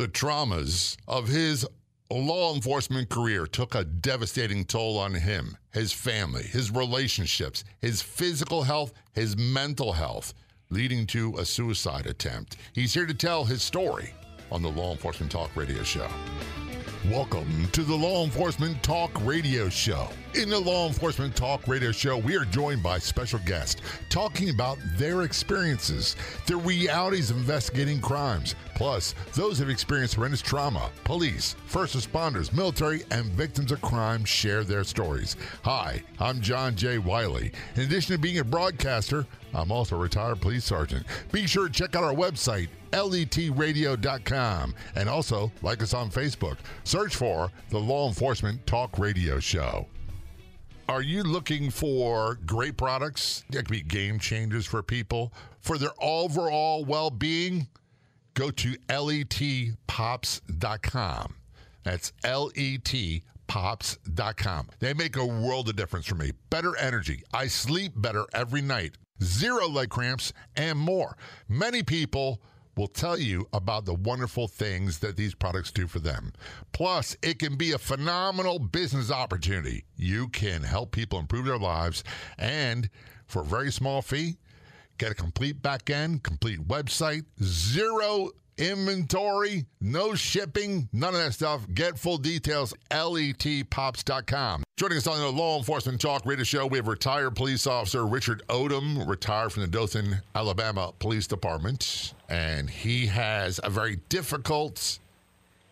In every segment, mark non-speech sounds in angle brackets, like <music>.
The traumas of his law enforcement career took a devastating toll on him, his family, his relationships, his physical health, his mental health, leading to a suicide attempt. He's here to tell his story on the Law Enforcement Talk Radio Show. Welcome to the Law Enforcement Talk Radio Show. In the Law Enforcement Talk Radio Show, we are joined by special guests talking about their experiences, the realities of investigating crimes, plus those who have experienced horrendous trauma. Police, first responders, military, and victims of crime share their stories. Hi, I'm John J. Wiley. In addition to being a broadcaster, I'm also a retired police sergeant. Be sure to check out our website, letradio.com, and also like us on Facebook. Search for the Law Enforcement Talk Radio Show. Are you looking for great products that can be game changers for people for their overall well being? Go to letpops.com. That's L E T pops.com. They make a world of difference for me. Better energy. I sleep better every night. Zero leg cramps and more. Many people will tell you about the wonderful things that these products do for them. Plus, it can be a phenomenal business opportunity. You can help people improve their lives and for a very small fee, get a complete back end, complete website, zero inventory, no shipping, none of that stuff. Get full details, letpops.com. Joining us on the Law Enforcement Talk Radio Show, we have retired police officer Richard Odom, retired from the Dothan, Alabama Police Department. And he has a very difficult,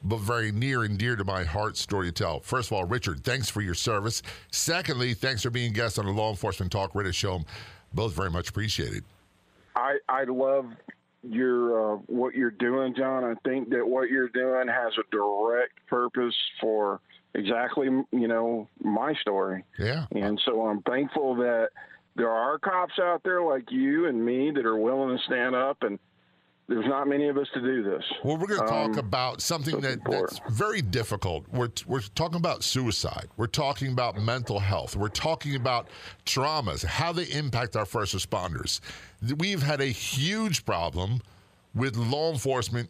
but very near and dear to my heart story to tell. First of all, Richard, thanks for your service. Secondly, thanks for being guest on the Law Enforcement Talk Radio Show. Both very much appreciated. I, I love your uh, what you're doing, John. I think that what you're doing has a direct purpose for exactly you know my story. Yeah. And so I'm thankful that there are cops out there like you and me that are willing to stand up and there's not many of us to do this. Well, we're going to talk um, about something that, that's very difficult. We're, we're talking about suicide. We're talking about mental health. We're talking about traumas, how they impact our first responders. We've had a huge problem with law enforcement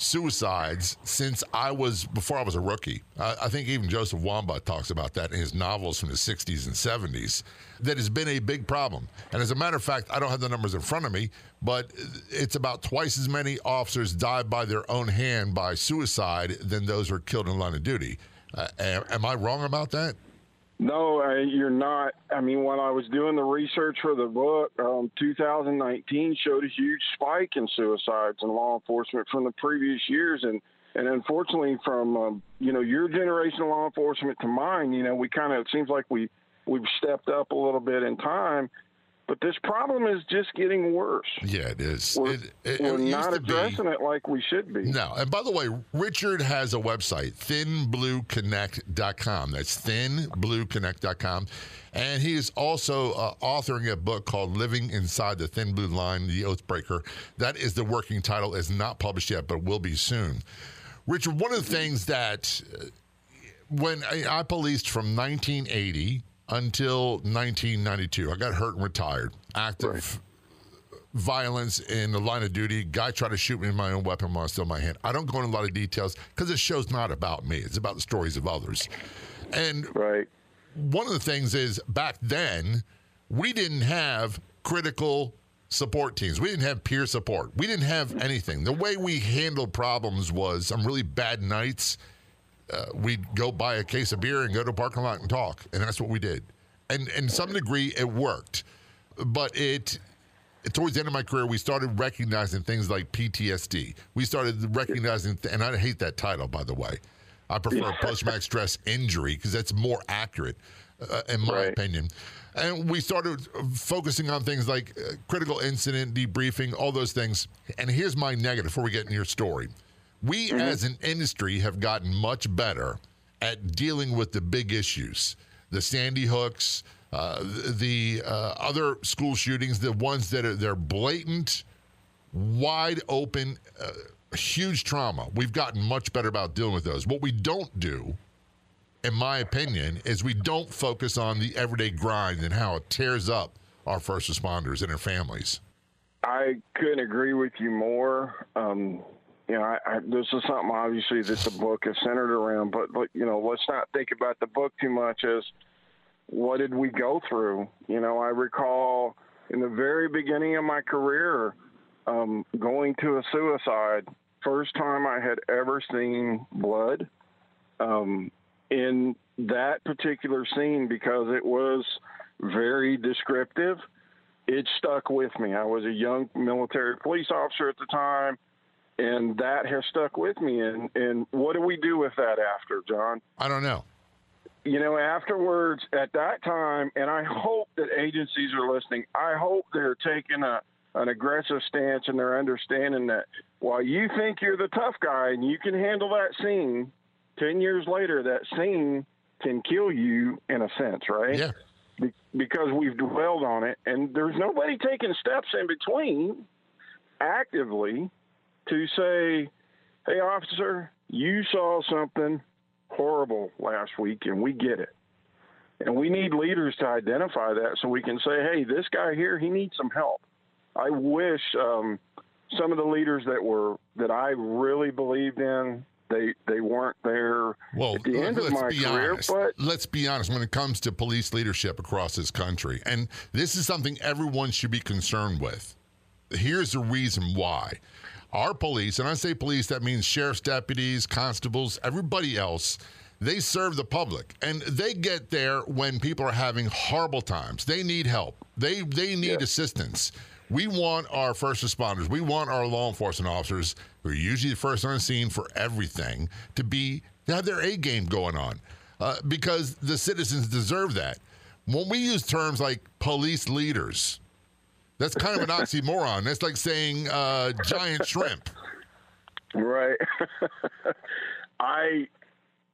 suicides since I was before I was a rookie. I, I, think even Joseph Wambaugh talks about that in his novels from the 60s and 70s. That has been a big problem. And as a matter of fact, I don't have the numbers in front of me, but it's about twice as many officers die by their own hand by suicide than those who are killed in line of duty. Uh, am, am I wrong about that? No, uh, you're not. I mean, when I was doing the research for the book, um, 2019 showed a huge spike in suicides in law enforcement from the previous years, and and unfortunately, from um, you know your generation of law enforcement to mine, you know, we kind of it seems like we we've stepped up a little bit in time, but this problem is just getting worse. Yeah, it is. We're, it, it, we're it not addressing be, it like we should be. No. And by the way, Richard has a website, thinblueconnect.com. That's thinblueconnect.com. And he is also uh, authoring a book called Living Inside the Thin Blue Line, The Oathbreaker. That is the working title. It's not published yet, but will be soon. Richard, one of the things that uh, when I, I policed from 1980 until 1992. I got hurt and retired. Active right. violence in the line of duty. Guy tried to shoot me with my own weapon while I still in my hand. I don't go into a lot of details because this show's not about me. It's about the stories of others. And right. one of the things is back then we didn't have critical support teams. We didn't have peer support. We didn't have anything. The way we handled problems was some really bad nights uh, we'd go buy a case of beer and go to a parking lot and talk, and that's what we did. And in some degree, it worked, but it towards the end of my career, we started recognizing things like PTSD. We started recognizing, th- and I hate that title, by the way. I prefer <laughs> post traumatic stress injury because that's more accurate, uh, in my right. opinion. And we started focusing on things like uh, critical incident debriefing, all those things. And here's my negative before we get into your story. We mm-hmm. as an industry have gotten much better at dealing with the big issues, the Sandy Hooks, uh, the uh, other school shootings, the ones that are they're blatant, wide open, uh, huge trauma. We've gotten much better about dealing with those. What we don't do, in my opinion, is we don't focus on the everyday grind and how it tears up our first responders and their families. I couldn't agree with you more. Um, you know, I, I, this is something obviously that the book is centered around, but, but you know, let's not think about the book too much as what did we go through. You know, I recall in the very beginning of my career um, going to a suicide. First time I had ever seen blood um, in that particular scene because it was very descriptive. It stuck with me. I was a young military police officer at the time, and that has stuck with me. And, and what do we do with that after, John? I don't know. You know, afterwards, at that time, and I hope that agencies are listening, I hope they're taking a, an aggressive stance and they're understanding that while you think you're the tough guy and you can handle that scene, 10 years later, that scene can kill you in a sense, right? Yeah. Be- because we've dwelled on it, and there's nobody taking steps in between actively to say, hey, officer, you saw something horrible last week, and we get it. And we need leaders to identify that so we can say, hey, this guy here, he needs some help. I wish um, some of the leaders that were that I really believed in they they weren't there well, at the end of my career. Honest. But let's be honest when it comes to police leadership across this country, and this is something everyone should be concerned with. Here's the reason why. Our police, and I say police, that means sheriff's deputies, constables, everybody else, they serve the public. And they get there when people are having horrible times. They need help. They they need Yeah. assistance. We want our first responders, we want our law enforcement officers, who are usually the first on the scene for everything, to be to have their A game going on, uh, because the citizens deserve that. When we use terms like police leaders, that's kind of an oxymoron. That's like saying uh, giant shrimp. Right. <laughs> I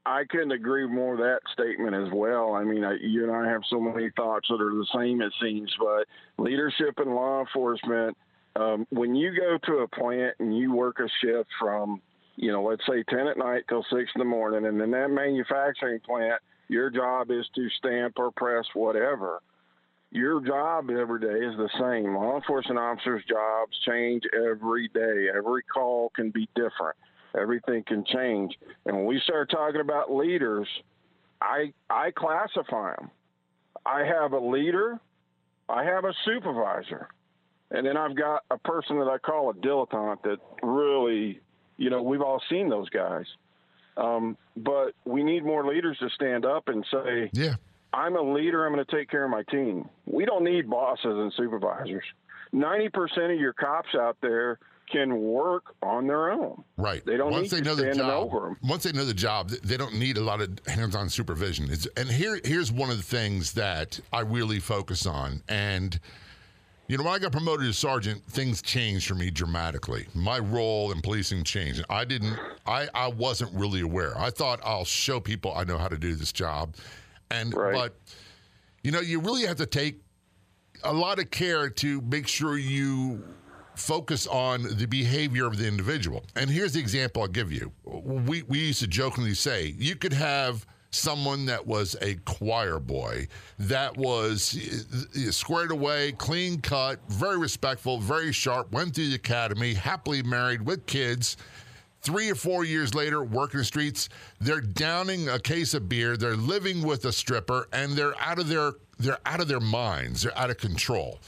I couldn't agree more with that statement as well. I mean, I, you and I have so many thoughts that are the same, it seems. But leadership in law enforcement, um, when you go to a plant and you work a shift from, you know, let's say 10 at night till 6 in the morning, and in that manufacturing plant, your job is to stamp or press whatever. Your job every day is the same. Law enforcement officers' jobs change every day. Every call can be different. Everything can change. And when we start talking about leaders, I I classify them. I have a leader, I have a supervisor, and then I've got a person that I call a dilettante that really, you know, we've all seen those guys. Um, but we need more leaders to stand up and say, Yeah. I'm a leader. I'm going to take care of my team. We don't need bosses and supervisors. 90% of your cops out there can work on their own. Right. They don't once need they know the job, over 'em. Once they know the job, they don't need a lot of hands-on supervision. It's, and here, here's one of the things that I really focus on. And you know, when I got promoted to sergeant, things changed for me dramatically. My role in policing changed. I didn't. I I wasn't really aware. I thought I'll show people I know how to do this job, and Right. but you know, you really have to take a lot of care to make sure you focus on the behavior of the individual. And here's the example I'll give you. We, we used to jokingly say you could have someone that was a choir boy that was uh, squared away, clean cut, very respectful, very sharp, went through the academy, happily married with kids. Three or four years later, working the streets, they're downing a case of beer, they're living with a stripper, and they're out of their they're out of their minds, they're out of control.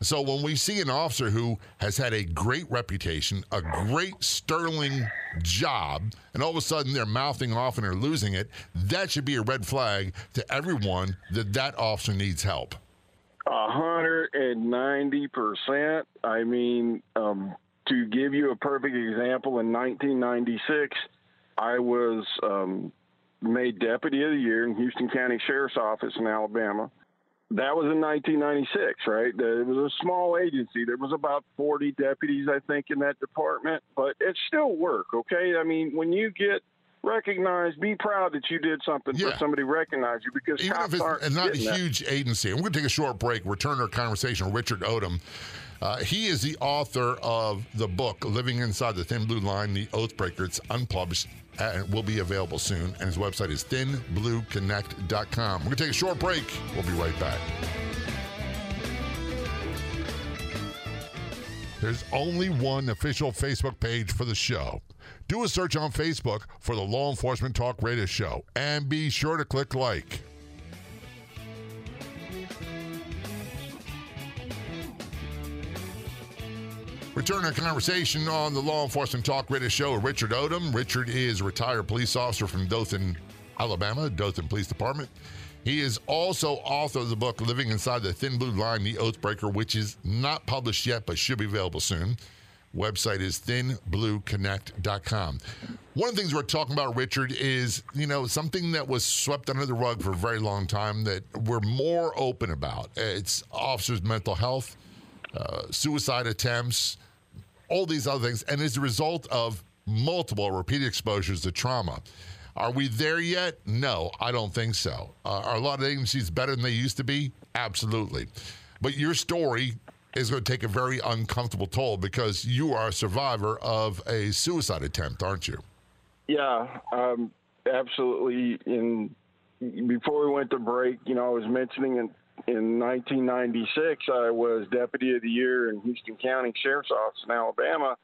So when we see an officer who has had a great reputation, a great sterling job, and all of a sudden they're mouthing off and they're losing it, that should be a red flag to everyone that that officer needs help. A hundred and ninety percent. I mean, um, to give you a perfect example, in 1996, I was um, made deputy of the year in Houston County Sheriff's Office in Alabama. That was in 1996, right? It was a small agency. There was about 40 deputies, I think, in that department, but it still work. Okay, I mean, when you get recognized, be proud that you did something Yeah. for somebody recognize you because Even cops if it's aren't not a getting that. huge agency. And we're going to take a short break, return our conversation with Richard Odom. Uh, he is the author of the book, Living Inside the Thin Blue Line, The Oathbreaker. It's unpublished and will be available soon. And his website is thinblueconnect.com. We're going to take a short break. We'll be right back. There's only one official Facebook page for the show. do a search on Facebook for the Law Enforcement Talk Radio Show and be sure to click like. Return our conversation on the Law Enforcement Talk Radio Show with Richard Odom. Richard is a retired police officer from Dothan, Alabama, Dothan Police Department. He is also author of the book Living Inside the Thin Blue Line, The Oathbreaker, which is not published yet but should be available soon. Website is thinblueconnect.com. One of the things we're talking about, Richard, is you know something that was swept under the rug for a very long time that we're more open about. It's officers' mental health, uh, suicide attempts, all these other things, and as a result of multiple repeated exposures to trauma. Are we there yet? No, I don't think so. Uh, are a lot of agencies better than they used to be? Absolutely. But your story is going to take a very uncomfortable toll because you are a survivor of a suicide attempt, aren't you? Yeah, um, absolutely. And before we went to break, you know, I was mentioning in in 1996 I was deputy of the year in Houston County Sheriff's Office in Alabama,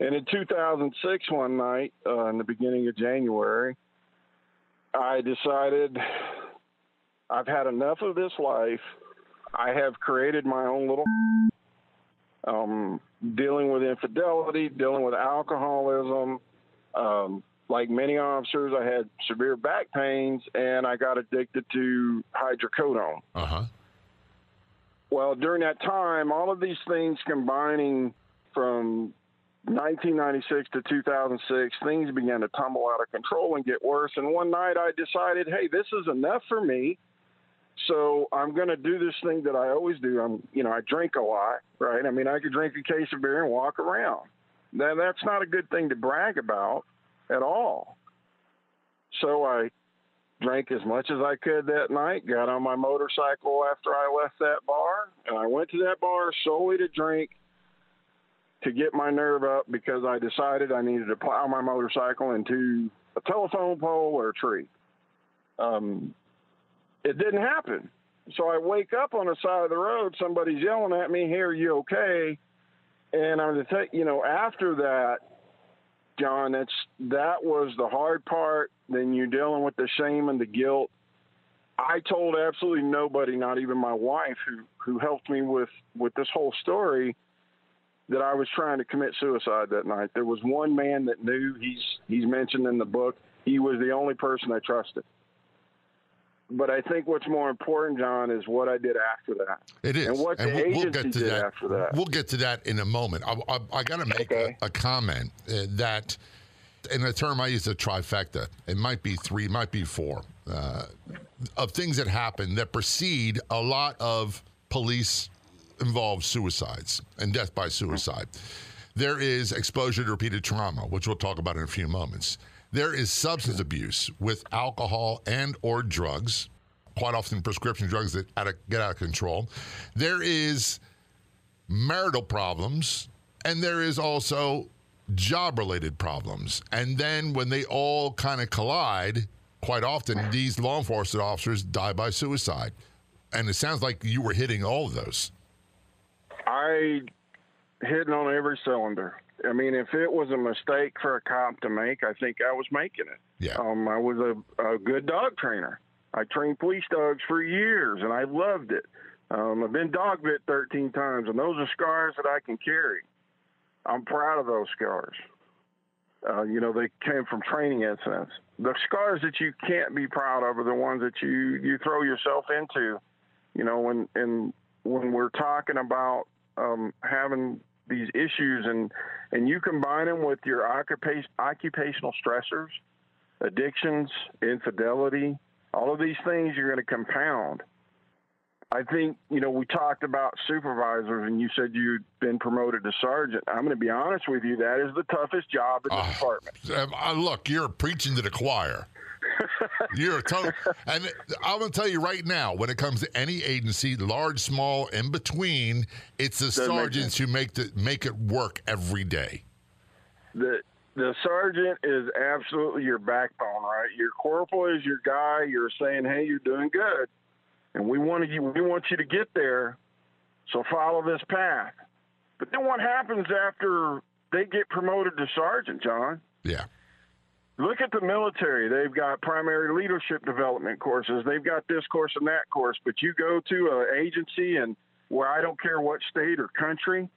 and in 2006 one night uh, in the beginning of January, I decided I've had enough of this life. I have created my own little um, dealing with infidelity, dealing with alcoholism. Um, like many officers, I had severe back pains and I got addicted to hydrocodone. Uh huh. Well, during that time, all of these things combining from 1996 to 2006, things began to tumble out of control and get worse. And one night I decided, hey, this is enough for me. So I'm going to do this thing that I always do. I'm, you know, I drink a lot, right? I mean, I could drink a case of beer and walk around. Now, that's not a good thing to brag about at all. So I drank as much as I could that night, got on my motorcycle after I left that bar, and I went to that bar solely to drink to get my nerve up because I decided I needed to plow my motorcycle into a telephone pole or a tree. Um, it didn't happen. So I wake up on the side of the road, somebody's yelling at me, Here, you okay?" And I'm to take, you know, after that, John, that's that was the hard part. Then you're dealing with the shame and the guilt. I told absolutely nobody, not even my wife, who who helped me with with this whole story, that I was trying to commit suicide that night. There was one man that knew. He's he's mentioned in the book. He was the only person I trusted. But I think what's more important, John, is what I did after that. It is, and what the we'll, agency we'll get to did that. after that. We'll get to that in a moment. I, I, I got to make Okay. a, a comment uh, that, in a term I use, a trifecta. It might be three, it might be four, uh, of things that happen that precede a lot of police involved suicides and death by suicide. There is exposure to repeated trauma, which we'll talk about in a few moments. There is substance abuse with alcohol and or drugs, quite often prescription drugs that out of, get out of control. There is marital problems, and there is also job related problems. And then when they all kind of collide, quite often these law enforcement officers die by suicide. And it sounds like you were hitting all of those. I hitting on every cylinder. I mean, if it was a mistake for a cop to make, I think I was making it. Yeah. Um, I was a, a good dog trainer. I trained police dogs for years, and I loved it. Um, I've been dog bit 13 times, and those are scars that I can carry. I'm proud of those scars. Uh, you know, they came from training incidents. The scars that you can't be proud of are the ones that you you throw yourself into. You know, when and when we're talking about um, having these issues and and you combine them with your occupation, occupational stressors, addictions, infidelity, all of these things you're going to compound. I think, you know, we talked about supervisors and you said you'd been promoted to sergeant. I'm going to be honest with you, that is the toughest job in the Ah. department. Um, uh, look, you're preaching to the choir. <laughs> You're a total, and I'm going to tell you right now, when it comes to any agency, large, small, in between, it's the Doesn't make sergeants who make the make it work every day. the the sergeant is absolutely your backbone, right? Your corporal is your guy. You're saying, "Hey, you're doing good, and we want you. We want you to get there. So follow this path." But then what happens after they get promoted to sergeant, John? Yeah. Look at the military. They've got primary leadership development courses. They've got this course and that course. But you go to an agency and where I don't care what state or country,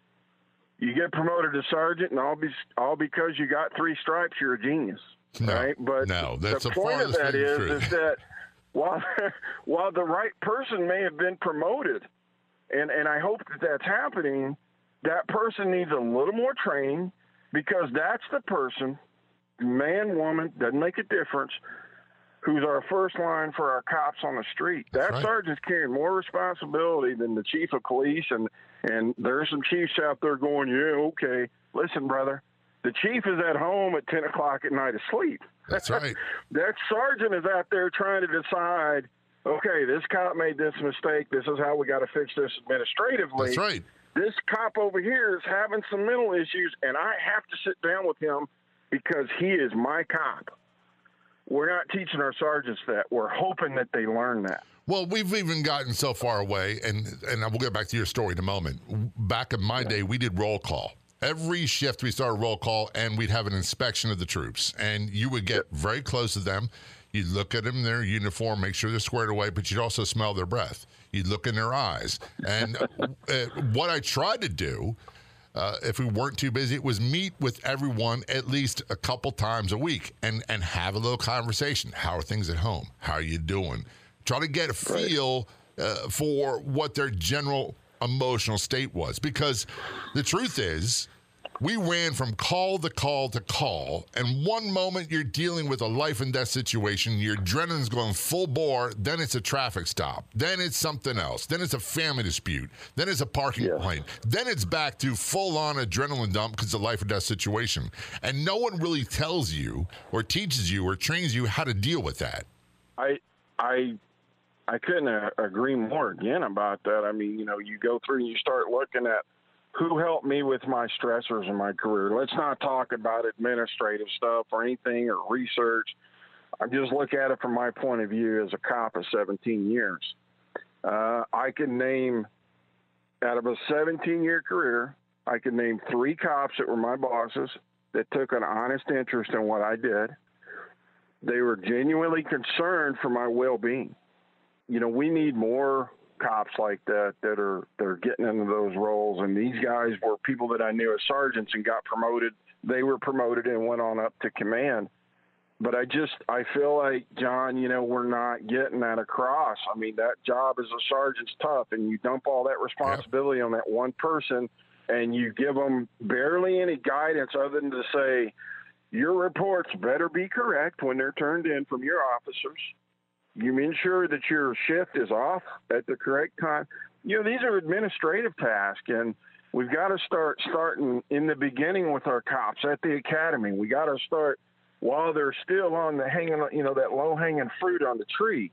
you get promoted to sergeant, and all be all because you got three stripes, you're a genius, No, right? But no, that's the the point of that is, is that <laughs> while <laughs> while the right person may have been promoted, and and I hope that that's happening, that person needs a little more training because that's the person, man, woman, doesn't make a difference. Who's our first line for our cops on the street? That's that right. sergeant's carrying more responsibility than the chief of police, and and there's some chiefs out there going, yeah, okay. Listen, brother, the chief is at home at ten o'clock at night asleep. That's right. <laughs> that sergeant is out there trying to decide, okay, this cop made this mistake. This is how we got to fix this administratively. That's right. This cop over here is having some mental issues, and I have to sit down with him because he is my cop. We're not teaching our sergeants that. We're hoping that they learn that. Well, we've even gotten so far away, and and I will get back to your story in a moment. Back in my day, we did roll call. Every shift, we started roll call, and we'd have an inspection of the troops, and you would get very close to them. You'd look at them in their uniform, make sure they're squared away, but you'd also smell their breath. You'd look in their eyes, and uh, what I tried to do uh, if we weren't too busy, it was meet with everyone at least a couple times a week and and have a little conversation. How are things at home? How are you doing? Try to get a feel uh, for what their general emotional state was, because the truth is. We ran from call to call to call, and one moment you're dealing with a life and death situation, your adrenaline's going full bore, then it's a traffic stop, then it's something else, then it's a family dispute, then it's a parking Yeah. complaint, then it's back to full on adrenaline dump because it's a life or death situation. And no one really tells you or teaches you or trains you how to deal with that. I I I couldn't agree more again about that. I mean, you know, you go through and you start looking at who helped me with my stressors in my career. Let's not talk about administrative stuff or anything or research. I just look at it from my point of view as a cop of 17 years. Uh, I can name out of a 17 year career, I can name three cops that were my bosses that took an honest interest in what I did they were genuinely concerned for my well-being. You know, we need more cops like that that are that are getting into those roles. And these guys were people that I knew as sergeants and got promoted. They were promoted and went on up to command. But I just I feel like John, you know, we're not getting that across. I mean, that job as a sergeant's tough, and you dump all that responsibility on that one person, and you give them barely any guidance other than to say, your reports better be correct when they're turned in from your officers. You ensure that your shift is off at the correct time. You know, these are administrative tasks, and we've got to start starting in the beginning with our cops at the academy. We got to start while they're still on the hanging, you know, that low hanging fruit on the tree.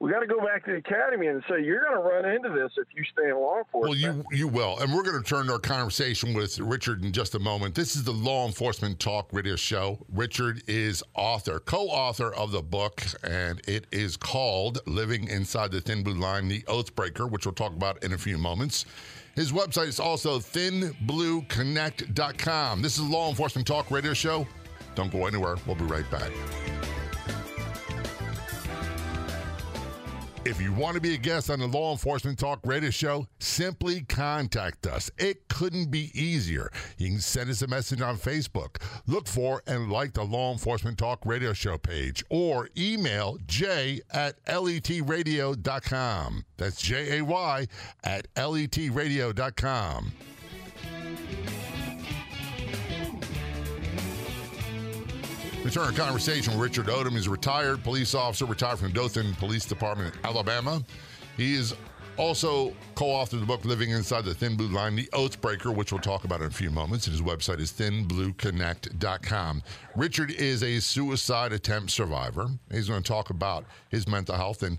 We got to go back to the academy and say you're going to run into this if you stay in law enforcement. Well, you you will, and we're going to turn our conversation with Richard in just a moment. This is the Law Enforcement Talk Radio Show. Richard is author, co-author of the book, and it is called "Living Inside the Thin Blue Line: The Oathbreaker," which we'll talk about in a few moments. His website is also thinblueconnect.com. This is Law Enforcement Talk Radio Show. Don't go anywhere. We'll be right back. If you want to be a guest on the Law Enforcement Talk radio show, simply contact us. It couldn't be easier. You can send us a message on Facebook. Look for and like the Law Enforcement Talk radio show page or email j at letradio.com. That's J A Y at letradio.com. Return our conversation with Richard Odom. He's a retired police officer, retired from Dothan Police Department in Alabama. He is also co-authored the book Living Inside the Thin Blue Line, The Oathbreaker, which we'll talk about in a few moments. And his website is thinblueconnect.com. Richard is a suicide attempt survivor. He's going to talk about his mental health and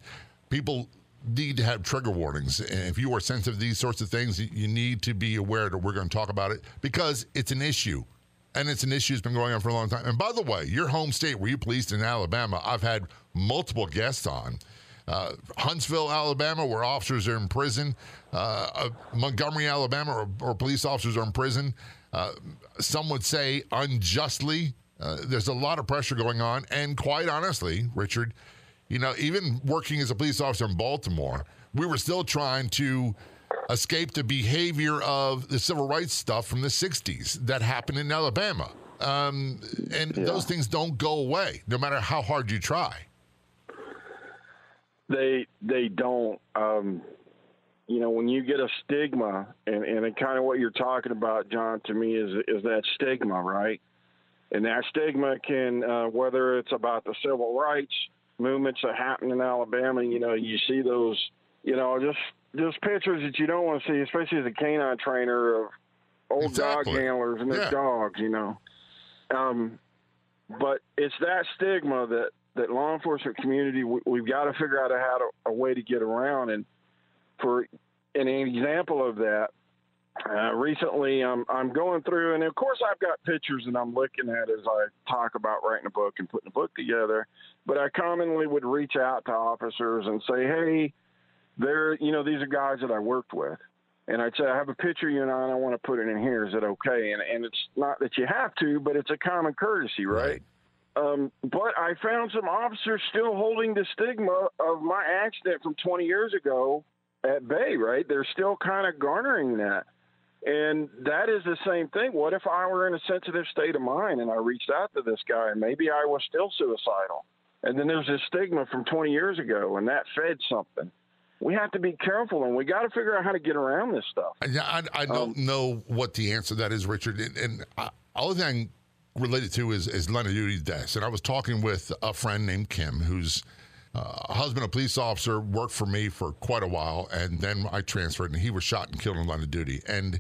people need to have trigger warnings. And if you are sensitive to these sorts of things, you need to be aware that we're going to talk about it because it's an issue and it's an issue that's been going on for a long time. And by the way, your home state where you policed in Alabama, I've had multiple guests on. Uh, Huntsville, Alabama, where officers are in prison. Uh, uh, Montgomery, Alabama, where, police officers are in prison. Uh, some would say unjustly. Uh, there's a lot of pressure going on, and quite honestly, Richard, you know, even working as a police officer in Baltimore, we were still trying to escape the behavior of the civil rights stuff from the '60s that happened in Alabama, um, and Yeah. those things don't go away, no matter how hard you try. They they don't. Um, you know, when you get a stigma, and and kind of what you're talking about, John, to me is is that stigma, right? And that stigma can, uh, whether it's about the civil rights movements that happened in Alabama, you know, you see those, you know, just just pictures that you don't want to see, especially as a canine trainer of old Exactly. dog handlers and their Yeah. dogs, you know. Um, but it's that stigma that that law enforcement community we, we've got to figure out a how to, a way to get around and for an example of that uh, recently I'm I'm going through and of course I've got pictures and I'm looking at as I talk about writing a book and putting a book together but I commonly would reach out to officers and say hey they're you know these are guys that I worked with and I'd say I have a picture of you and I, and I want to put it in here is it okay and and it's not that you have to but it's a common courtesy right. Um, but I found some officers still holding the stigma of my accident from 20 years ago at Bay, right? They're still kind of garnering that. And that is the same thing. What if I were in a sensitive state of mind and I reached out to this guy and maybe I was still suicidal? And then there's this stigma from 20 years ago and that fed something. We have to be careful and we got to figure out how to get around this stuff. Yeah, I, I don't Um, know what the answer to that is, Richard. And, and I, all thing related to is, is line of duty deaths. And I was talking with a friend named Kim, who's uh, husband, a police officer, worked for me for quite a while, and then I transferred, and he was shot and killed in line of duty. And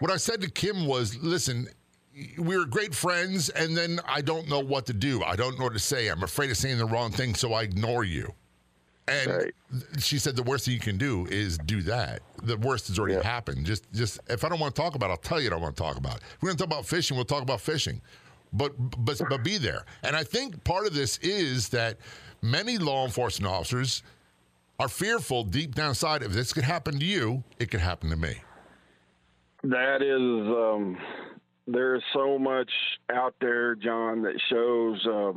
what I said to Kim was, "Listen." We were great friends, and then I don't know what to do. I don't know what to say. I'm afraid of saying the wrong thing, so I ignore you. And Right. she said the worst thing you can do is do that. The worst has already Yeah. happened. Just, just if I don't want to talk about, it, I'll tell you I don't want to talk about. It. If we're going to talk about fishing. We'll talk about fishing, but but but be there. And I think part of this is that many law enforcement officers are fearful deep down inside. If this could happen to you, it could happen to me. That is, um, there's so much out there, John, that shows uh,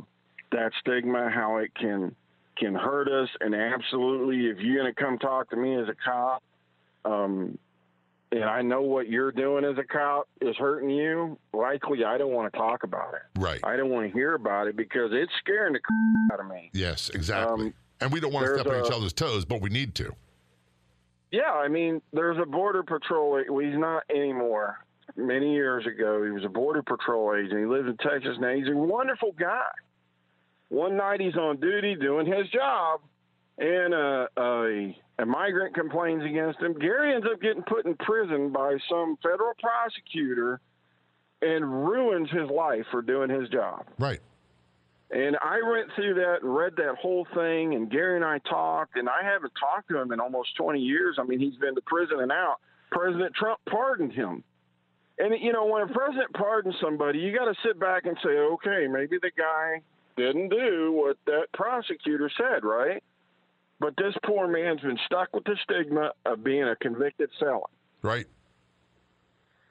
that stigma, how it can can hurt us, and absolutely, if you're going to come talk to me as a cop, um, and I know what you're doing as a cop is hurting you, likely I don't want to talk about it. Right. I don't want to hear about it because it's scaring the <laughs> out of me. yes. Exactly. Um, and we don't want to step on each other's toes, but we need to. Yeah, I mean, there's a border patrol. Well, he's not anymore. Many years ago, he was a border patrol agent. He lives in Texas now. He's a wonderful guy. One night, he's on duty doing his job, and uh, a, a migrant complains against him. Gary ends up getting put in prison by some federal prosecutor and ruins his life for doing his job. Right. And I went through that and read that whole thing, and Gary and I talked, and I haven't talked to him in almost 20 years. I mean, he's been to prison and out. President Trump pardoned him. And, you know, when a president pardons somebody, you got to sit back and say, okay, maybe the guy didn't do what that prosecutor said, right? But this poor man's been stuck with the stigma of being a convicted felon. Right.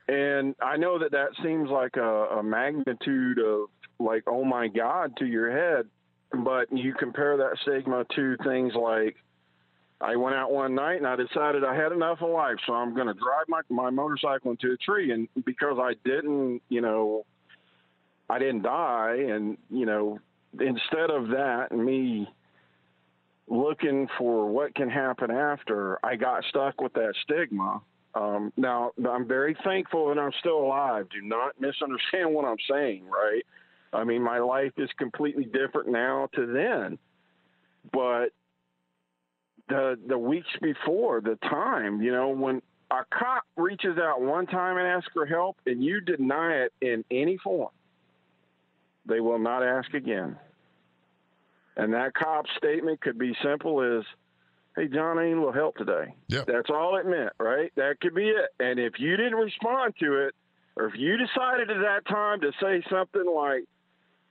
And I know that that seems like a, a magnitude of like, oh my God, to your head. But you compare that stigma to things like, I went out one night and I decided I had enough of life, so I'm going to drive my, my motorcycle into a tree. And because I didn't, you know, I didn't die. And, you know, instead of that, me looking for what can happen after, I got stuck with that stigma. Um, now, I'm very thankful that I'm still alive. Do not <laughs> misunderstand what I'm saying, right? I mean, my life is completely different now to then. But the the weeks before, the time, you know, when a cop reaches out one time and asks for help and you deny it in any form, they will not ask again. And that cop's statement could be simple as, hey, John, I need a little help today. Yep. That's all it meant, right? That could be it. And if you didn't respond to it, or if you decided at that time to say something like,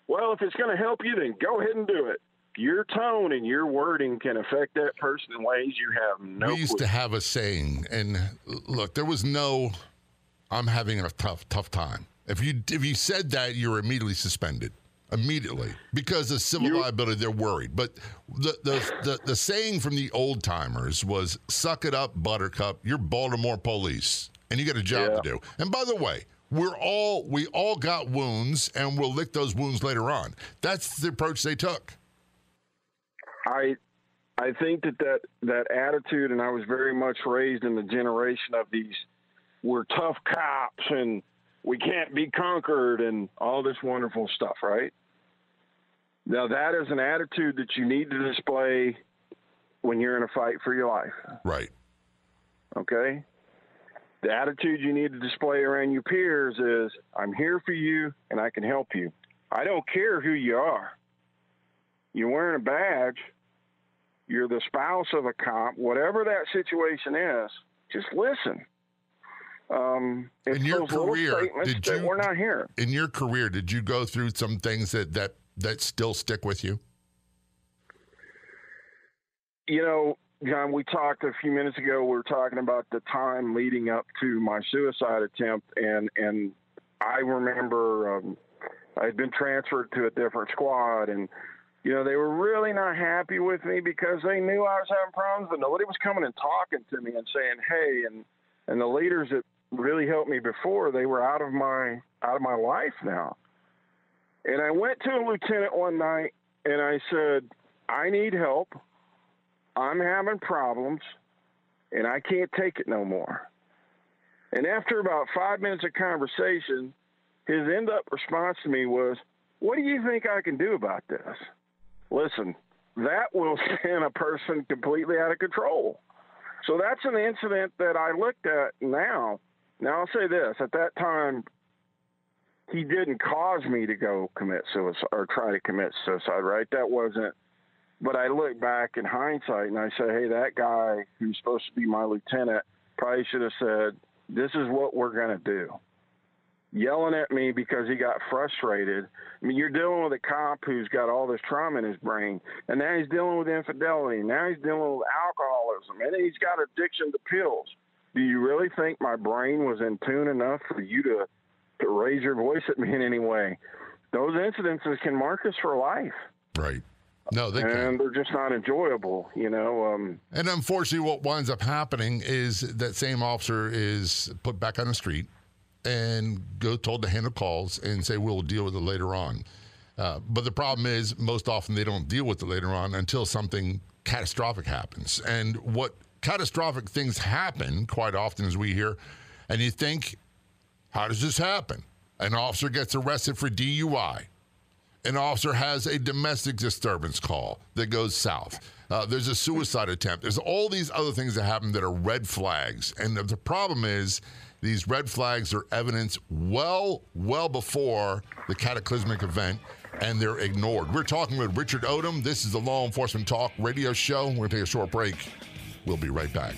well, if it's going to help you, then go ahead and do it. Your tone and your wording can affect that person in ways you have no we used clue. to have a saying, and look, there was no, I'm having a tough, tough time. If you if you said that, you're immediately suspended. Immediately, because of civil You- liability, they're worried. But the, the the the saying from the old timers was "Suck it up, Buttercup. You're Baltimore police, and you got a job Yeah. to do." And by the way, we're all we all got wounds, and we'll lick those wounds later on. That's the approach they took. I I think that, that that attitude, and I was very much raised in the generation of these we're tough cops and we can't be conquered and all this wonderful stuff, right? Now that is an attitude that you need to display when you're in a fight for your life. Right. Okay? The attitude you need to display around your peers is I'm here for you and I can help you. I don't care who you are. You're wearing a badge, you're the spouse of a cop, whatever that situation is, just listen. Um, In your career, did you- we're not hearing. In your career, did you go through some things that that that still stick with you? you know, John, we talked a few minutes ago. We were talking about the time leading up to my suicide attempt, and and I remember um, I had been transferred to a different squad, and you know they were really not happy with me because they knew I was having problems, but nobody was coming and talking to me and saying, "Hey," and and the leaders that really helped me before they were out of my out of my life now. And I went to a lieutenant one night and I said, "I need help." I'm having problems and I can't take it no more. And after about five minutes of conversation, his end up response to me was, What do you think I can do about this? Listen, that will <laughs> send a person completely out of control. So that's an incident that I looked at now. Now, I'll say this at that time, he didn't cause me to go commit suicide or try to commit suicide, right? That wasn't but I look back in hindsight and I say, hey, that guy who's supposed to be my lieutenant probably should have said, this is what we're going to do. Yelling at me because he got frustrated. I mean, you're dealing with a cop who's got all this trauma in his brain, and now he's dealing with infidelity. Now he's dealing with alcoholism, and he's got addiction to pills. Do you really think my brain was in tune enough for you to, to raise your voice at me in any way? Those incidences can mark us for life Right. No, they can't. and they're just not enjoyable. You know, um, And unfortunately, what winds up happening is that same officer is put back on the street and go told to handle calls and say we'll deal with it later on. Uh, but the problem is, most often they don't deal with it later on until something catastrophic happens. And what catastrophic things happen quite often, as we hear, and you think, how does this happen? An officer gets arrested for DUI an officer has a domestic disturbance call that goes south. Uh, there's a suicide attempt. There's all these other things that happen that are red flags. And the, the problem is, these red flags are evidence well, well before the cataclysmic event, and they're ignored. We're talking with Richard Odom. This is the Law Enforcement Talk radio show. We're going to take a short break. We'll be right back.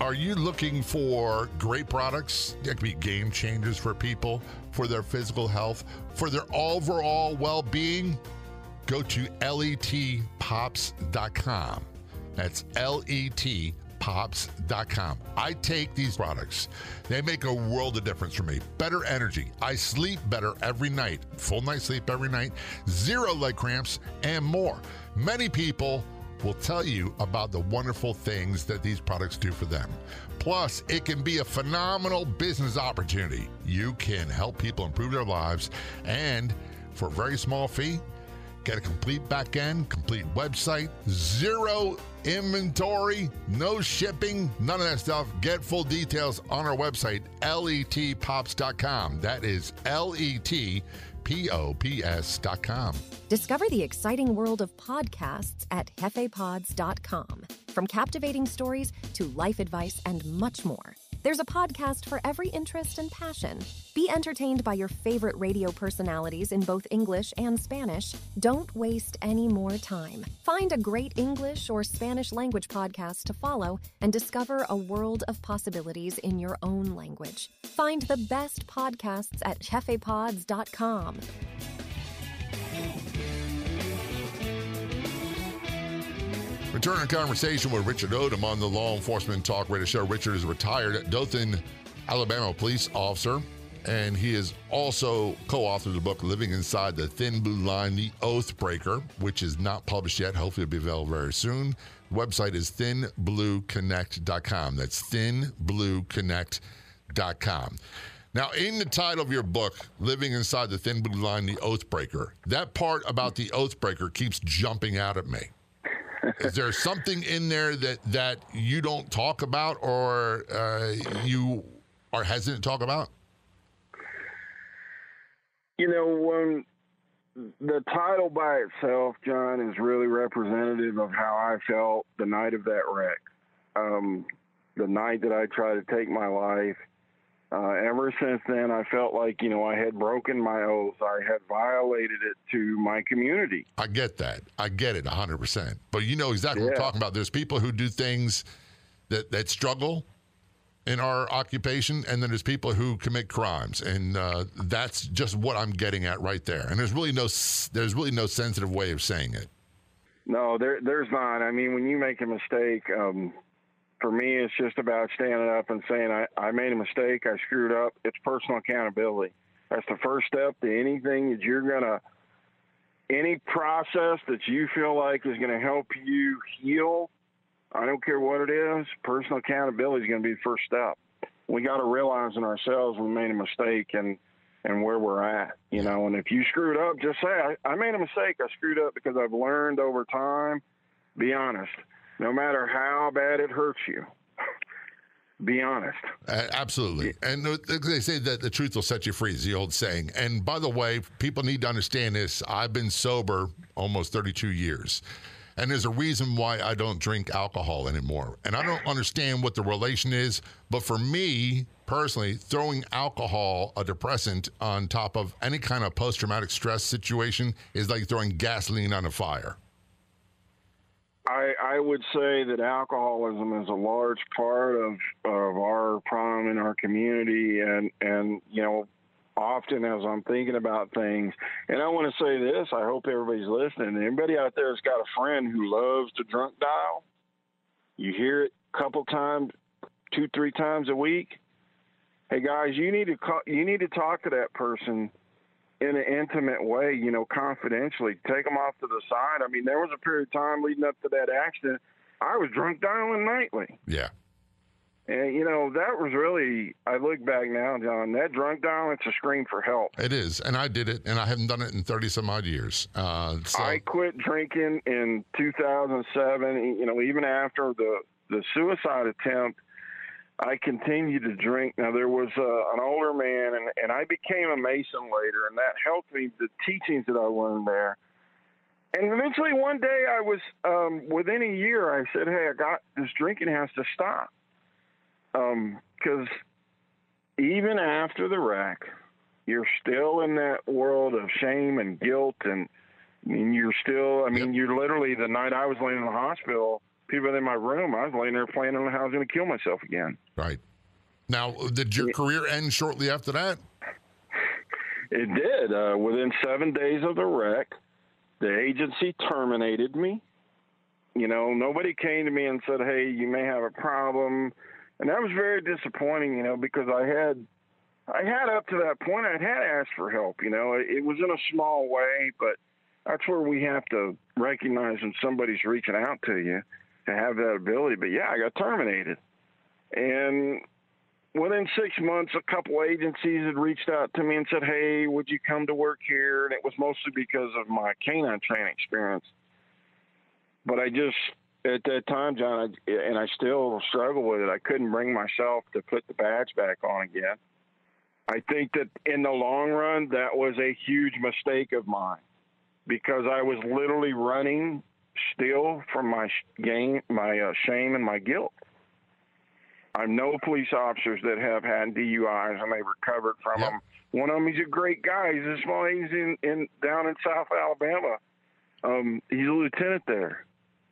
Are you looking for great products that can be game changers for people, for their physical health, for their overall well being? Go to letpops.com. That's letpops.com. I take these products, they make a world of difference for me. Better energy. I sleep better every night, full night sleep every night, zero leg cramps, and more. Many people will tell you about the wonderful things that these products do for them. Plus, it can be a phenomenal business opportunity. You can help people improve their lives, and for a very small fee, get a complete back end, complete website, zero inventory, no shipping, none of that stuff. Get full details on our website, letpops.com. That is L E T P O P S.com. Discover the exciting world of podcasts at hefepods.com. From captivating stories to life advice and much more. There's a podcast for every interest and passion. Be entertained by your favorite radio personalities in both English and Spanish. Don't waste any more time. Find a great English or Spanish language podcast to follow and discover a world of possibilities in your own language. Find the best podcasts at hefepods.com. Return our conversation with Richard Odom on the Law Enforcement Talk Radio Show. Richard is a retired Dothan, Alabama police officer, and he is also co-authored the book "Living Inside the Thin Blue Line: The Oath Breaker," which is not published yet. Hopefully, it'll be available very soon. The website is thinblueconnect.com. That's thinblueconnect.com. Now, in the title of your book, Living Inside the Thin Blue Line, The Oath Breaker, that part about the Oath Breaker keeps jumping out at me. Is there something in there that, that you don't talk about or uh, you are hesitant to talk about? You know, when the title by itself, John, is really representative of how I felt the night of that wreck. Um, the night that I tried to take my life. Uh, ever since then, I felt like, you know, I had broken my oath. I had violated it to my community. I get that. I get it 100%. But you know exactly what I'm talking about. There's people who do things that, that struggle in our occupation, and then there's people who commit crimes. And uh, that's just what I'm getting at right there. And there's really no there's really no sensitive way of saying it. No, there, there's not. I mean, when you make a mistake, um, for me, it's just about standing up and saying, I, I made a mistake. I screwed up. It's personal accountability. That's the first step to anything that you're going to, any process that you feel like is going to help you heal. I don't care what it is. Personal accountability is going to be the first step. We got to realize in ourselves we made a mistake and, and where we're at, you know. And if you screwed up, just say, I, I made a mistake. I screwed up because I've learned over time. Be honest. No matter how bad it hurts you, <laughs> be honest. Uh, absolutely. And they say that the truth will set you free, is the old saying. And by the way, people need to understand this. I've been sober almost 32 years. And there's a reason why I don't drink alcohol anymore. And I don't understand what the relation is. But for me personally, throwing alcohol, a depressant, on top of any kind of post traumatic stress situation is like throwing gasoline on a fire. I, I would say that alcoholism is a large part of, of our problem in our community. And, and, you know, often as I'm thinking about things, and I want to say this, I hope everybody's listening. Anybody out there has got a friend who loves to drunk dial, you hear it a couple times, two, three times a week. Hey guys, you need to call, you need to talk to that person in an intimate way, you know, confidentially. Take them off to the side. I mean, there was a period of time leading up to that accident. I was drunk dialing nightly. Yeah. And, you know, that was really, I look back now, John, that drunk dial, it's a scream for help. It is. And I did it, and I haven't done it in 30 some odd years. Uh, so, I quit drinking in 2007. You know, even after the, the suicide attempt, I continued to drink. Now, there was uh, an older man, and, and I became a Mason later, and that helped me, the teachings that I learned there. And eventually, one day, I was um, within a year. I said, "Hey, I got this drinking has to stop," because even after the wreck, you're still in that world of shame and guilt, and I mean, you're still. I mean, you're literally the night I was laying in the hospital. People in my room. I was laying there planning on how I was going to kill myself again. right. Now, did your career end shortly after that? It did. Uh, within seven days of the wreck, the agency terminated me. You know, nobody came to me and said, "Hey, you may have a problem," and that was very disappointing. You know, because I had, I had up to that point, I had asked for help. You know, it, it was in a small way, but that's where we have to recognize when somebody's reaching out to you to have that ability. But yeah, I got terminated, and within six months, a couple agencies had reached out to me and said, "Hey, would you come to work here?" And it was mostly because of my canine training experience. But I just at that time, John, I, and I still struggle with it. I couldn't bring myself to put the badge back on again. I think that in the long run, that was a huge mistake of mine because I was literally running still from my game, my uh, shame and my guilt. I know police officers that have had DUIs and they recovered from Yep. them. One of them, he's a great guy. He's a small agency in, in down in South Alabama. Um, he's a lieutenant there.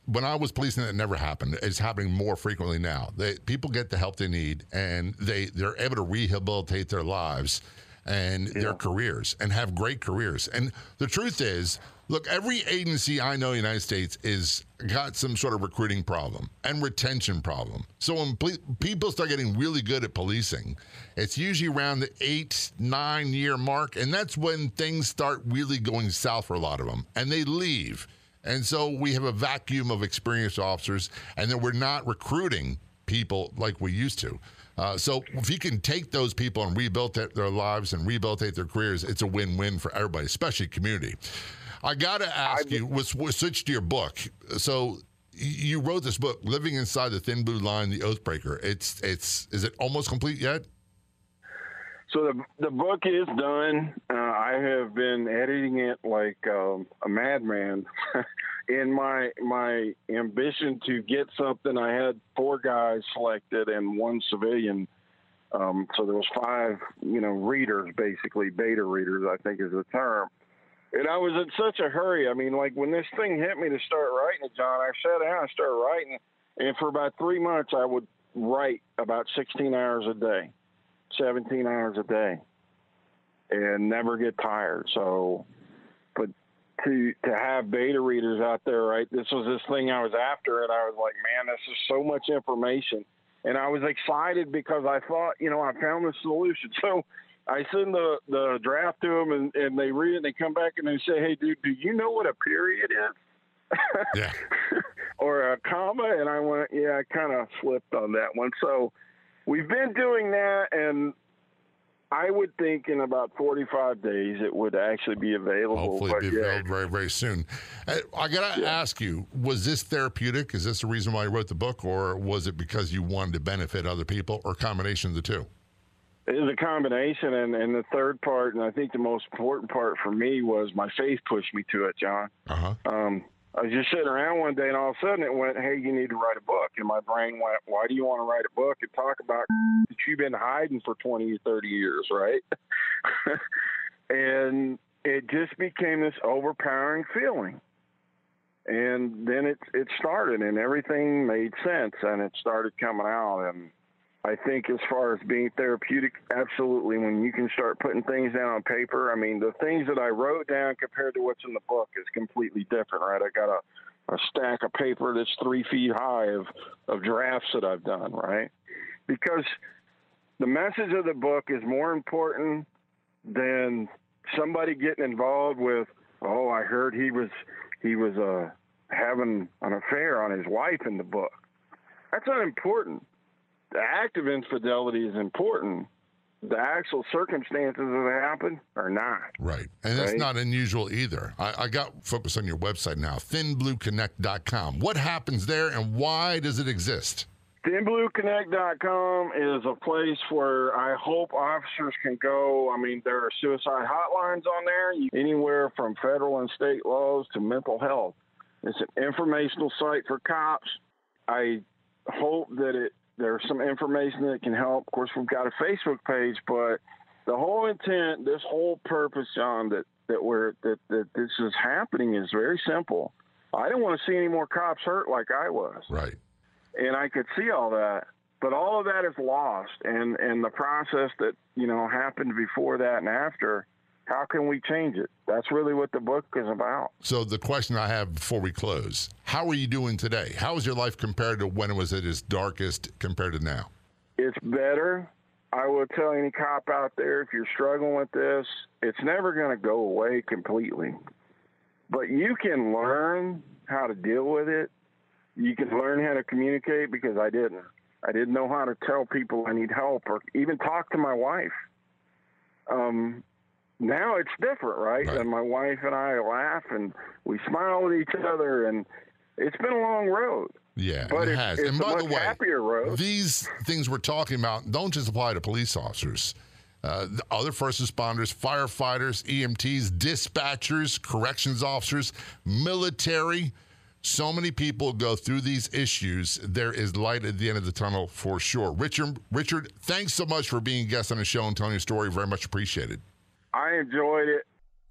when I was policing, it never happened. It's happening more frequently now. They, people get the help they need, and they they're able to rehabilitate their lives. and their careers and have great careers. And the truth is, look, every agency I know in the United States is got some sort of recruiting problem and retention problem. So when ple- people start getting really good at policing, it's usually around the eight, nine year mark. And that's when things start really going south for a lot of them and they leave. And so we have a vacuum of experienced officers, and then we're not recruiting people like we used to. Uh, so if you can take those people and rebuild their lives and rehabilitate their careers, it's a win-win for everybody, especially community. I got to ask you, we'll, we'll switch to your book. So you wrote this book, "Living Inside the Thin Blue Line: The Oathbreaker." It's it's is it almost complete yet? So the the book is done. Uh, I have been editing it like um, a madman. <laughs> In my my ambition to get something, I had four guys selected and one civilian. Um, so there was five, you know, readers basically, beta readers, I think is the term. And I was in such a hurry. I mean, like when this thing hit me to start writing it, John, I sat down and started writing, and for about three months, I would write about 16 hours a day. 17 hours a day and never get tired. So, but to to have beta readers out there, right? This was this thing I was after, and I was like, man, this is so much information, and I was excited because I thought, you know, I found the solution. <laughs> So. I send the, the draft to them and, and they read it and they come back and they say, Hey, dude, do you know what a period is? <laughs> Yeah. or a comma? And I went, Yeah, I kind of slipped on that one. So, We've been doing that, and I would think in about 45 days it would actually be available. Hopefully, be yeah, available very, very soon. Uh, I got to ask you: Was this therapeutic? Is this the reason why you wrote the book, or was it because you wanted to benefit other people, or combination of the two? It was a combination, and, and the third part, and I think the most important part for me was my faith pushed me to it, John. Uh huh. Um, I was just sitting around one day, and all of a sudden it went, "Hey, you need to write a book." And my brain went, "Why do you want to write a book and talk about <laughs> that you've been hiding for twenty or thirty years, right?" <laughs> and it just became this overpowering feeling. And then it it started, and everything made sense, and it started coming out, and I think as far as being therapeutic, absolutely. When you can start putting things down on paper, I mean, the things that I wrote down compared to what's in the book is completely different, right? I got a, a stack of paper that's three feet high of, of drafts that I've done, right? Because the message of the book is more important than somebody getting involved with, oh, I heard he was he was uh, having an affair on his wife in the book. That's unimportant the act of infidelity is important. The actual circumstances that happen are not. Right. And that's Right. not unusual either. I, I got focus on your website now, thinblueconnect.com. What happens there and why does it exist? ThinBlueConnect.com is a place where I hope officers can go. I mean, there are suicide hotlines on there, anywhere from federal and state laws to mental health. It's an informational site for cops. I hope that it there's some information that can help. Of course, we've got a Facebook page, but the whole intent, this whole purpose, John, that that we're that that this is happening is very simple. I don't want to see any more cops hurt like I was Right. and I could see all that. But all of that is lost, and and the process that you know happened before that and after. How can we change it? That's really what the book is about. So the question I have before we close, how are you doing today? How is your life compared to when it was at its darkest compared to now? It's better. I will tell any cop out there if you're struggling with this, it's never going to go away completely. But you can learn how to deal with it. You can learn how to communicate because I didn't. I didn't know how to tell people I need help or even talk to my wife. Um, now it's different, right? Right. And my wife and I laugh and we smile at each other, and it's been a long road. Yeah, But it it's, has. it's and a by much the way, happier road. these things we're talking about don't just apply to police officers. Uh, the other first responders, firefighters, EMTs, dispatchers, corrections officers, military. So many people go through these issues. There is light at the end of the tunnel for sure. Richard, Richard, thanks so much for being a guest on the show and telling your story. Very much appreciated. I enjoyed it.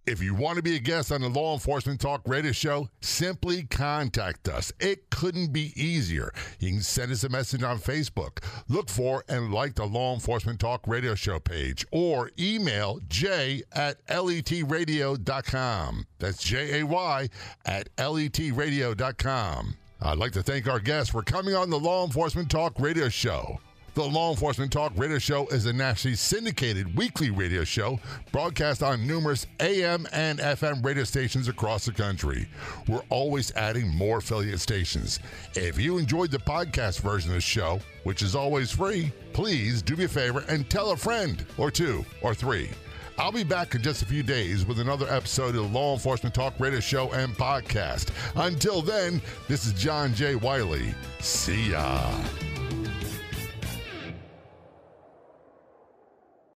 If you want to be a guest on the Law Enforcement Talk radio show, simply contact us. It couldn't be easier. You can send us a message on Facebook. Look for and like the Law Enforcement Talk radio show page or email j at letradio.com. That's J A Y at letradio.com. I'd like to thank our guests for coming on the Law Enforcement Talk radio show. The Law Enforcement Talk radio show is a nationally syndicated weekly radio show broadcast on numerous AM and FM radio stations across the country. We're always adding more affiliate stations. If you enjoyed the podcast version of the show, which is always free, please do me a favor and tell a friend or two or three. I'll be back in just a few days with another episode of the Law Enforcement Talk Radio Show and Podcast. Until then, this is John J. Wiley. See ya.